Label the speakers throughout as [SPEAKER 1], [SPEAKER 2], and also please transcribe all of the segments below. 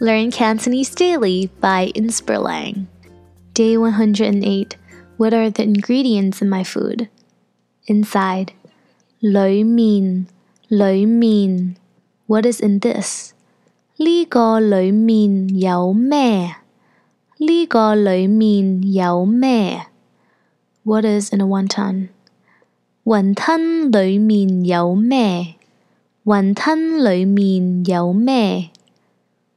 [SPEAKER 1] Learn Cantonese daily by Inspirlang. Day 108. What are the ingredients in my food? Inside. 里面,里面. What is in this? 呢个里面有咩?呢个里面有咩? What is in a wonton? 云吞里面有咩?云吞里面有咩?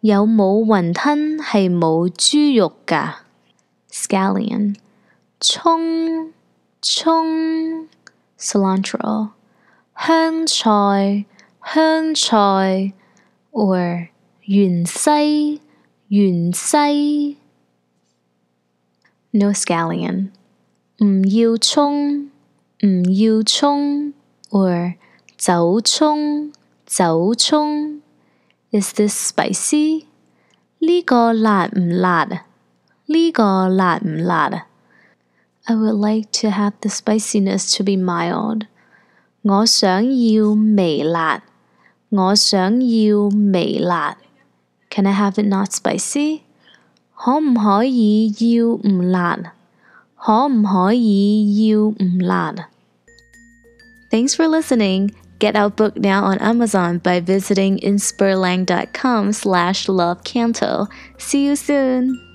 [SPEAKER 1] 有冇雲吞係冇豬肉㗎？Scallion，葱葱，cilantro，香菜香菜，or 芫茜芫茜，no scallion，唔要葱唔要葱，or 走葱走葱。 Is this spicy? 呢个辣唔辣啊？呢个辣唔辣啊？I would like to have the spiciness to be mild. 我想要微辣。我想要微辣。Can I have it not spicy? 可唔可以要唔辣？可唔可以要唔辣？Thanks for listening. Get our book now on Amazon by visiting inspirlang.com slash lovecanto. See you soon!